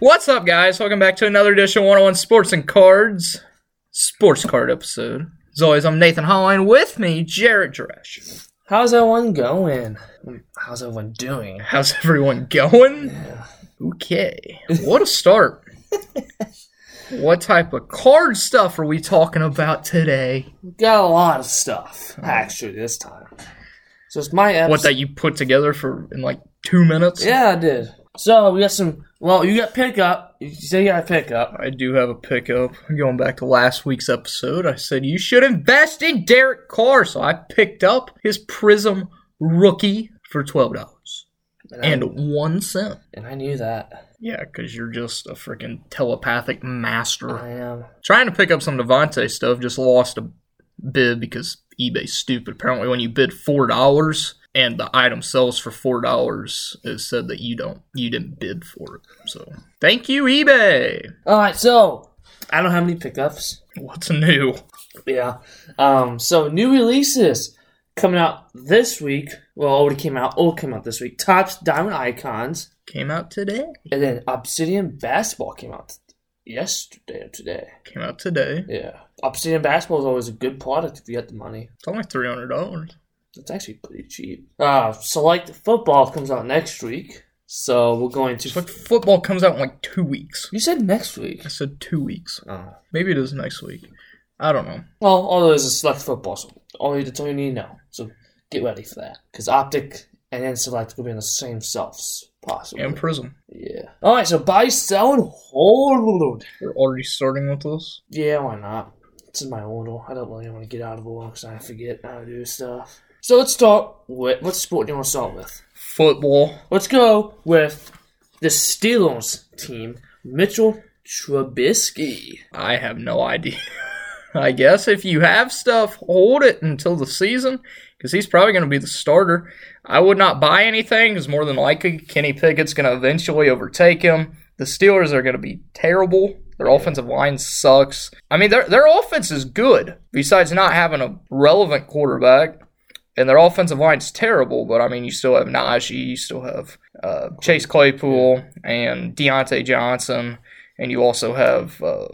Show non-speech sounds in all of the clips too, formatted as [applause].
What's up, guys? Welcome back to another edition of 101 Sports and Cards sports card episode. As always, I'm Nathan Holland. With me, Jared Dresch. How's everyone going? How's everyone doing? How's everyone going? Yeah. Okay, what a start. [laughs] what type of card stuff are we talking about today? Got a lot of stuff, oh. actually, this time. So it's my episode. What that you put together for in like two minutes? Yeah, I did. So we got some. Well, you got pickup. You said you got pickup. I do have a pickup. Going back to last week's episode, I said you should invest in Derek Carr, so I picked up his Prism rookie for twelve dollars And, and one cent. and I knew that. Yeah, because you're just a freaking telepathic master. I am. Trying to pick up some Devontae stuff, just lost a bid because eBay's stupid. Apparently, when you bid four dollars and the item sells for four dollars, it said that you don't, you didn't bid for it. So, thank you, eBay. All right. So I don't have any pickups. What's new? Yeah. Um. So new releases coming out this week. Well, already came out. Oh, came out this week. Topps Diamond Icons, Came out today. and then Obsidian Basketball came out yesterday or today. Came out today. Yeah. Obsidian Basketball is always a good product if you got the money. It's only three hundred dollars. It's actually pretty cheap. Uh, Select Football comes out next week. So we're going to. So football comes out in like two weeks. you said next week. I said two weeks. Oh. Maybe it is next week. I don't know. Well, all there is is Select Football. So all you, that's all you need to know. So get ready for that. Because Optic and then Select will be in the same shelves, possibly. And Prism. yeah. Alright, so buy, sell, and hold. We're already starting with this. Yeah, why not? This is my order. I don't really want to get out of order because I forget how to do stuff. So let's start with. What sport do you want to start with? Football. Let's go with the Steelers team. Mitchell Trubisky. I have no idea. [laughs] I guess if you have stuff, hold it until the season because he's probably going to be the starter. I would not buy anything because more than likely Kenny Pickett's going to eventually overtake him. The Steelers are going to be terrible. Their offensive line sucks. I mean, their their offense is good. Besides not having a relevant quarterback, and their offensive line's terrible. But I mean, you still have Najee, you still have uh, Chase Claypool and Diontae Johnson, and you also have uh,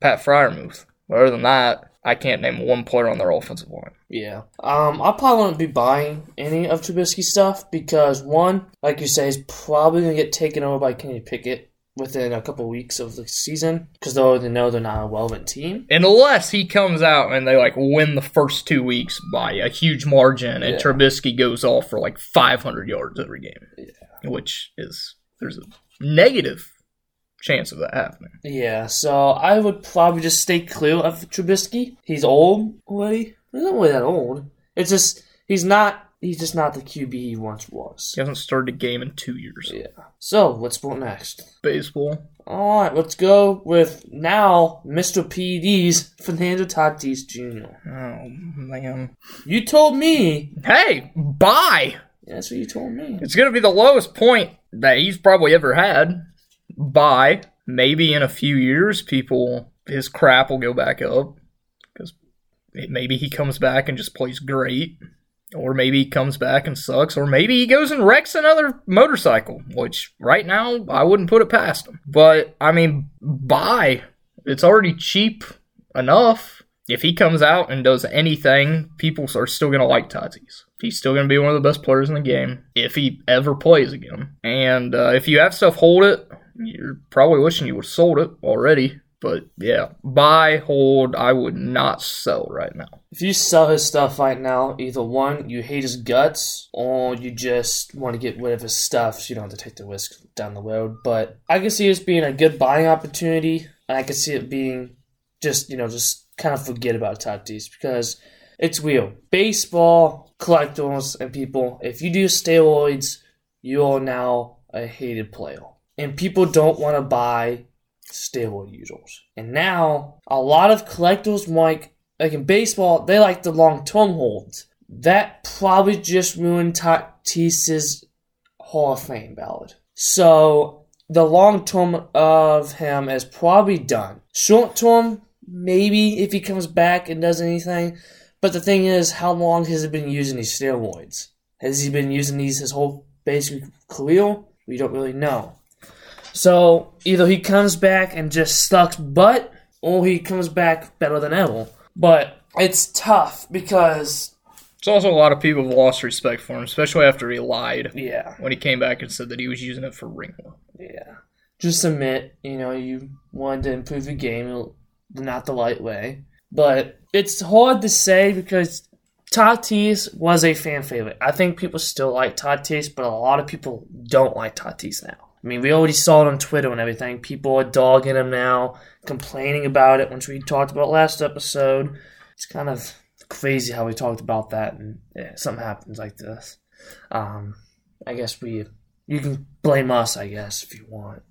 Pat Freiermuth. But other than that, I can't name one player on their offensive line. Yeah. Um, I probably won't be buying any of Trubisky stuff because one, like you say, is probably gonna get taken over by Kenny Pickett within a couple weeks of the season because they already know they're not a relevant team. Unless he comes out and they like win the first two weeks by a huge margin, and Yeah. Trubisky goes off for like 500 yards every game, Yeah. which is there's a negative chance of that happening. Yeah, so I would probably just stay clear of Trubisky. He's old already. He's not really that old. It's just he's not. He's just not the QB he once was. He hasn't started a game in two years. Yeah. So what's sport next? Baseball. All right, let's go with now Mr. PD's Fernando Tatis Jr. Oh man. You told me. Hey, bye. Yeah, that's what you told me. It's gonna be the lowest point that he's probably ever had. Bye. Maybe in a few years, people his crap will go back up because maybe he comes back and just plays great, or maybe he comes back and sucks, or maybe he goes and wrecks another motorcycle. Which right now I wouldn't put it past him. But I mean, buy. It's already cheap enough. If he comes out and does anything, people are still going to like Tatis. He's still going to be one of the best players in the game if he ever plays again. And uh, if you have stuff, hold it. You're probably wishing you would have sold it already. But yeah, buy, hold. I would not sell right now. If you sell his stuff right now, either one, you hate his guts, or you just want to get rid of his stuff so you don't have to take the risk down the road. But I can see this being a good buying opportunity, and I can see it being just, you know, just kind of forget about Tatis because it's real. Baseball, collectors, and people, if you do steroids, you are now a hated player. And people don't want to buy steroid users. And now, a lot of collectors like like in baseball, they like the long term holds. That probably just ruined Tatis's Hall of Fame ballot. So the long term of him is probably done. Short term, maybe if he comes back and does anything. But the thing is, how long has he been using these steroids? Has he been using these his whole basic career? We don't really know. So either he comes back and just sucks butt, or he comes back better than ever. But it's tough because It's also a lot of people have lost respect for him, especially after he lied yeah, when he came back and said that he was using it for ringworm. yeah. Just admit, you know, you wanted to improve your game, not the right way. But it's hard to say because Tatis was a fan favorite. I think people still like Tatis, but a lot of people don't like Tatis now. I mean, we already saw it on Twitter and everything. People are dogging him now, complaining about it, which we talked about last episode. It's kind of crazy how we talked about that, and yeah, something happens like this. Um, I guess we, you can blame us, I guess, if you want.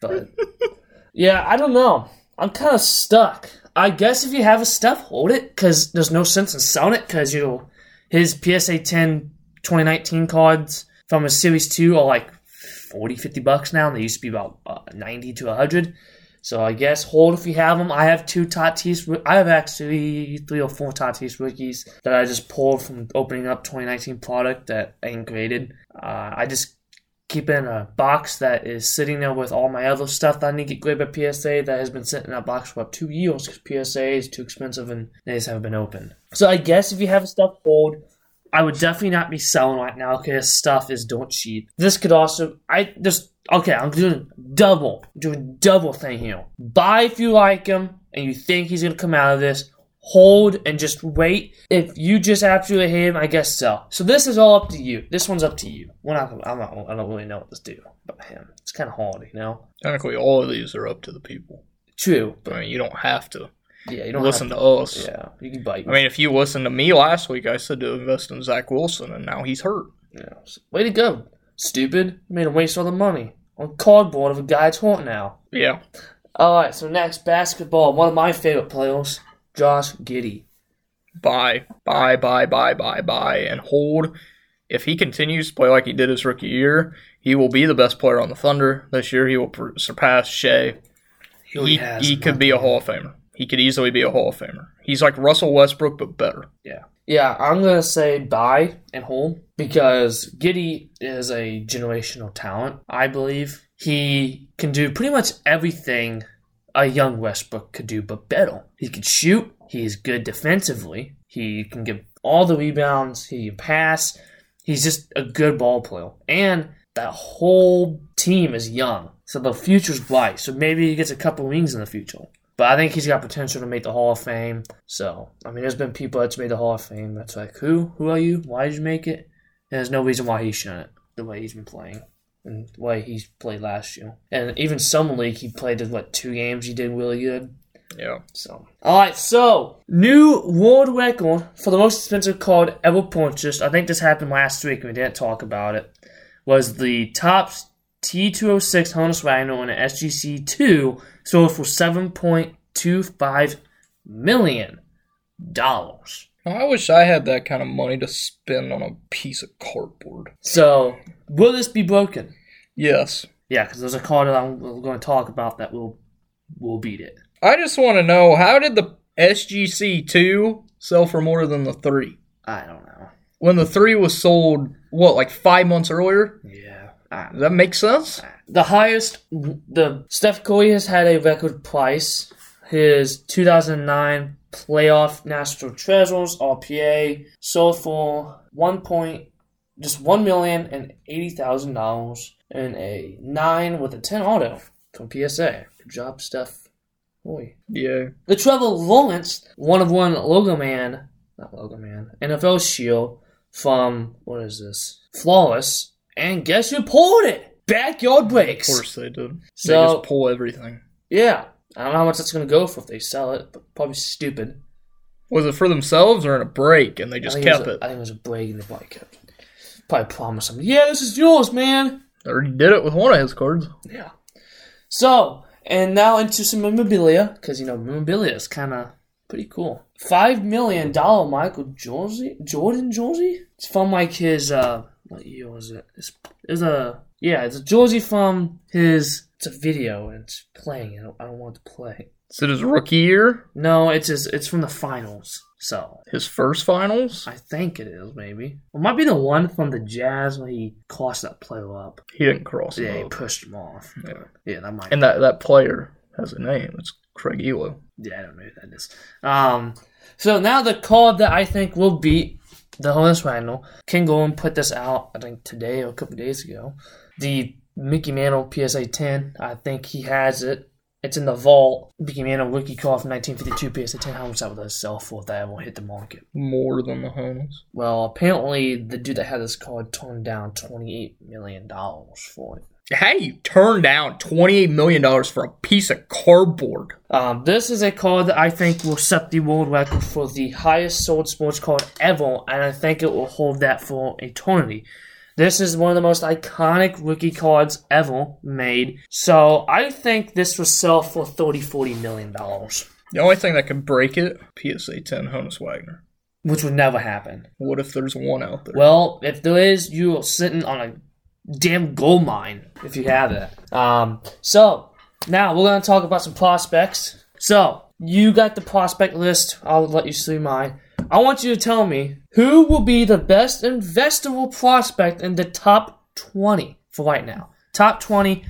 But [laughs] yeah, I don't know. I'm kind of stuck. I guess if you have a stuff, hold it, because there's no sense in selling it, because you his PSA 10 2019 cards from a Series 2 are like 40, 50 bucks now, and they used to be about uh, 90 to 100. So I guess hold if you have them. I have two Tatis. I have actually three or four Tatis rookies that I just pulled from opening up 2019 product that I ain't graded. Uh, I just keep it in a box that is sitting there with all my other stuff that I need to get graded by PSA that has been sitting in that box for about two years because PSA is too expensive and they just haven't been opened. So I guess if you have stuff hold, I would definitely not be selling right now because stuff is don't cheap. This could also I just okay. I'm doing double, doing double thing here. Buy if you like him and you think he's gonna come out of this. Hold and just wait. If you just absolutely hate him, I guess sell. So this is all up to you. This one's up to you. We're not. I'm not. I don't really know what to do about him. It's kind of hard, you know. Technically, all of these are up to the people. True. I mean, you don't have to Yeah, you don't listen have to us. Yeah, you can bite. I mean, if you listened to me last week, I said to invest in Zach Wilson, and now he's hurt. Yeah. Way to go, stupid. You made a waste all the money on cardboard of a guy that's hurt now. Yeah. All right, so next basketball. One of my favorite players, Josh Giddey. Buy, buy, buy, buy, buy, buy, and hold. If he continues to play like he did his rookie year, he will be the best player on the Thunder this year. He will per- surpass Shai. already He, has, he could be a. Hall of Famer. He could easily be a Hall of Famer. He's like Russell Westbrook, but better. Yeah. Yeah, I'm gonna say buy and hold because Giddey is a generational talent. I believe he can do pretty much everything a young Westbrook could do, but better. He can shoot. He's good defensively. He can give all the rebounds. He can pass. He's just a good ball player, and that whole team is young, so the future's bright. So maybe he gets a couple rings in the future. But I think he's got potential to make the Hall of Fame. So, I mean, there's been people that's made the Hall of Fame that's like, who? Who are you? Why did you make it? And there's no reason why he shouldn't, the way he's been playing and the way he's played last year. And even Summer League, he played in, what, two games? He did really good. Yeah. So, all right. So, new world record for the most expensive card ever purchased. I think this happened last week. and We didn't talk about it. Was the top T206 Honus Wagner in an SGC two sold for seven point two five million dollars. I wish I had that kind of money to spend on a piece of cardboard. So, will this be broken? Yes. Yeah, because there's a card that I'm going to talk about that will will beat it. I just want to know how did the SGC 2 sell for more than the 3? I don't know. When the 3 was sold, what, like five months earlier? Yeah. I that makes sense? Ah. The highest, the Steph Curry has had a record price. His 2009 playoff National Treasures RPA sold for one point, just one million and eighty thousand dollars, and a nine with a ten auto from PSA. Good job, Steph. Boy. Yeah. The Trevor Lawrence one of one Logo Man, not Logo Man, NFL Shield from what is this? Flawless, and guess who pulled it? Backyard breaks. Of course they did. So- they just pull everything. Yeah, I don't know how much that's gonna go for if they sell it, but probably stupid. Was it for themselves or in a break and they just kept a- it? I think it was a break and they probably kept it. Probably promised them, yeah, this is yours, man. They already did it with one of his cards. Yeah. So, and now into some memorabilia, because, you know, memorabilia is kind of pretty cool. $5 million Michael Jersey, Jordan jersey? It's from, like, his, uh, what year was it? It's, it's a, yeah, it's a jersey from his, it's a video, and it's playing. I don't, I don't want to play. Is it his rookie year? No, it's his, it's from the finals. So His first finals, I think it is maybe. It might be the one from the Jazz when he crossed that player up. he didn't cross Yeah, he up. pushed him off. Yeah. Yeah, that might. And that, that player has a name. It's Craig Ehlo. Yeah, I don't know who that is. Um, so now the card that I think will beat the Wagner can go and put this out. I think today or a couple days ago. The Mickey Mantle PSA 10. I think he has it. It's in the vault. Mickey Mantle rookie card from 1952 PSA 10. How much that would sell for if that will hit the market? More than the Honus. Well, apparently the dude that had this card turned down 28 million dollars for it. How do you turn down $28 million for a piece of cardboard? Um, this is a card that I think will set the world record for the highest sold sports card ever, and I think it will hold that for eternity. This is one of the most iconic rookie cards ever made, so I think this will sell for $30, $40 million. The only thing that could break it, PSA 10 Honus Wagner. which would never happen. What if there's one out there? Well, if there is, you are sitting on a damn gold mine if you have it. Um, so now we're gonna talk about some prospects. So you got the prospect list. I'll let you see mine. I want you to tell me who will be the best investable prospect in the top twenty for right now. Top twenty.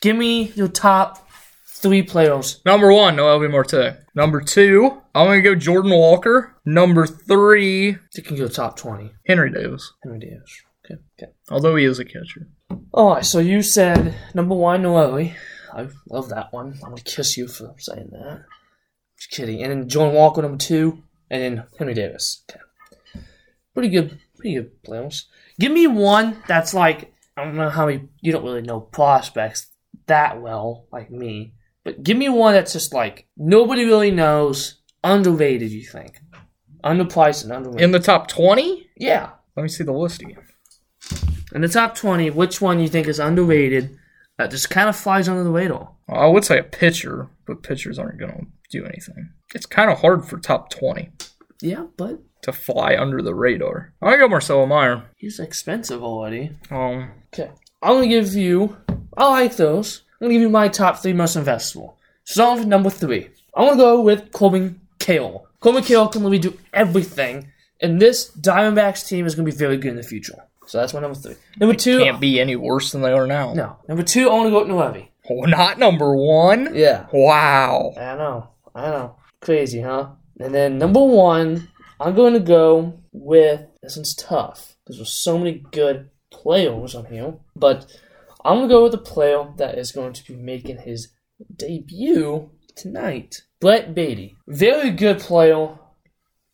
Give me your top three players. Number one, Noel Marte. Number two, I'm going to go Jordan Walker. Number three, You can go top twenty. Henry Davis. Henry Davis. Okay. Okay. Although he is a catcher. All right, so you said number one, Noelle. I love that one. I'm gonna kiss you for saying that. Just kidding. And then John Walker, number two, and then Henry Davis. Okay. Pretty good, pretty good players. Give me one that's like I don't know how many. You don't really know prospects that well, like me. But give me one that's just like nobody really knows, underrated. You think underpriced and underrated? In the top 20? yeah, Let me see the list again. In the top twenty, which one you think is underrated? That just kind of flies under the radar. I would say a pitcher, but pitchers aren't going to do anything. It's kind of hard for top 20 Yeah, but to fly under the radar. I go Marcelo Mayer. he's expensive already. Um, Okay. I'm gonna give you I like those. I'm gonna give you my top three most investable. Starting with number three. I'm gonna go with Corbin Carroll. Corbin Carroll can really do everything, and this Diamondbacks team is gonna be very good in the future. So that's my number three. Number two can't be any worse than they are now. No. Number two, I wanna go with Noelvi. Oh, not number one? Yeah. Wow. I know. I know. Crazy, huh? And then number one, I'm going to go with. This one's tough because there's so many good players on here. But I'm going to go with a player that is going to be making his debut tonight. Brett Baty. Very good player.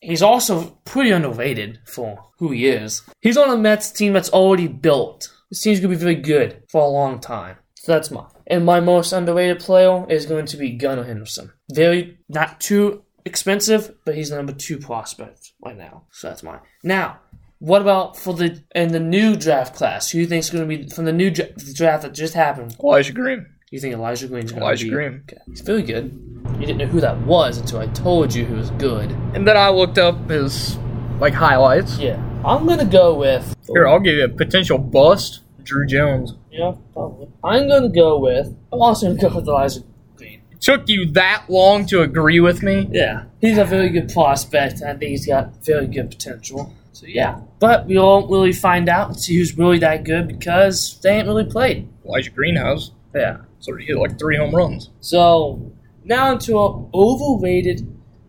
He's also pretty underrated for who he is. He's on a Mets team that's already built. This team's going to be very good for a long time. So that's mine. And my most underrated player is going to be Gunnar Henderson. Very, not too expensive, but he's the number two prospect right now. So that's mine. Now, what about for the in the new draft class? Who do you think is going to be from the new dra- draft that just happened? Elijah Green. You think Elijah Green's going to Elijah? Green. Okay. He's very good. You didn't know who that was until I told you he was good. And then I looked up his like highlights. Yeah, I'm gonna go with. Here, I'll give you a potential bust. Druw Jones. Yeah, probably. I'm gonna go with. I'm also gonna go with Elijah Green. It Took you that long to agree with me? Yeah, he's a very good prospect. I think he's got very good potential. So yeah, but we won't really find out and see who's really that good because they ain't really played. Elijah Green has. Yeah. So he hit like three home runs. So now into a overrated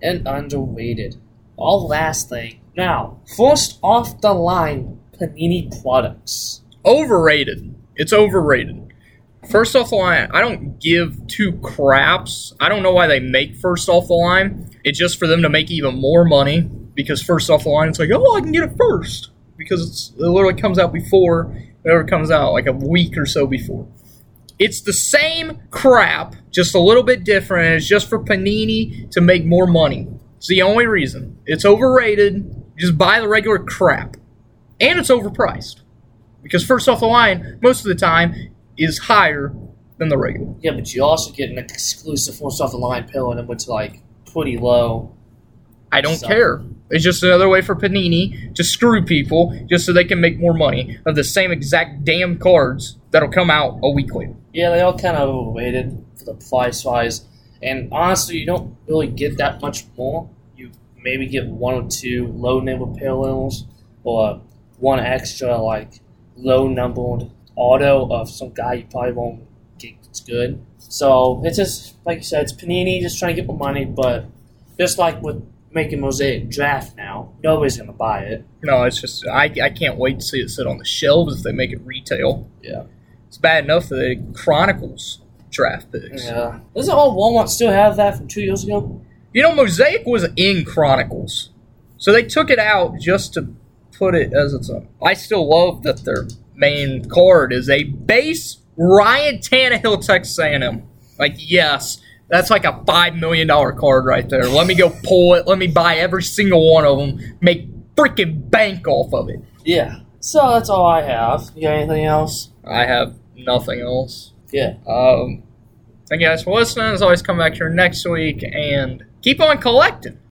and underrated. All last thing. Now, first off the line, Panini products. Overrated. It's overrated. First off the line, I don't give two craps. I don't know why they make first off the line. It's just for them to make even more money because first off the line, it's like, oh, I can get it first because it's, it literally comes out before whatever comes out, like a week or so before. It's the same crap, just a little bit different. It's just for Panini to make more money. It's the only reason. It's overrated. Just buy the regular crap. And it's overpriced. Because first off the line, most of the time, is higher than the regular. Yeah, but you also get an exclusive first off the line pill and it's like pretty low. I don't So- care. It's just another way for Panini to screw people just so they can make more money of the same exact damn cards that'll come out a week later. Yeah, they all kind of overrated for the price wise. And honestly, you don't really get that much more. You maybe get one or two low number parallels or one extra like low numbered auto of some guy you probably won't get it's good. So it's just like you said, it's Panini just trying to get more money, but just like with making Mosaic Draft now, nobody's gonna buy it. No, it's just I, I can't wait to see it sit on the shelves if they make it retail. Yeah. It's bad enough that it Chronicles draft picks. Yeah. Doesn't all Walmart still have that from two years ago? You know, Mosaic was in Chronicles, so they took it out just to put it as its own. I still love that their main card is a base Ryan Tannehill Texas A&M. Like, yes, that's like a five million dollar card right there. Let me go pull it. Let me buy every single one of them. Make freaking bank off of it. Yeah. So that's all I have. You got anything else? I have nothing else. Yeah. Um, thank you guys for listening. As always, come back here next week and keep on collecting.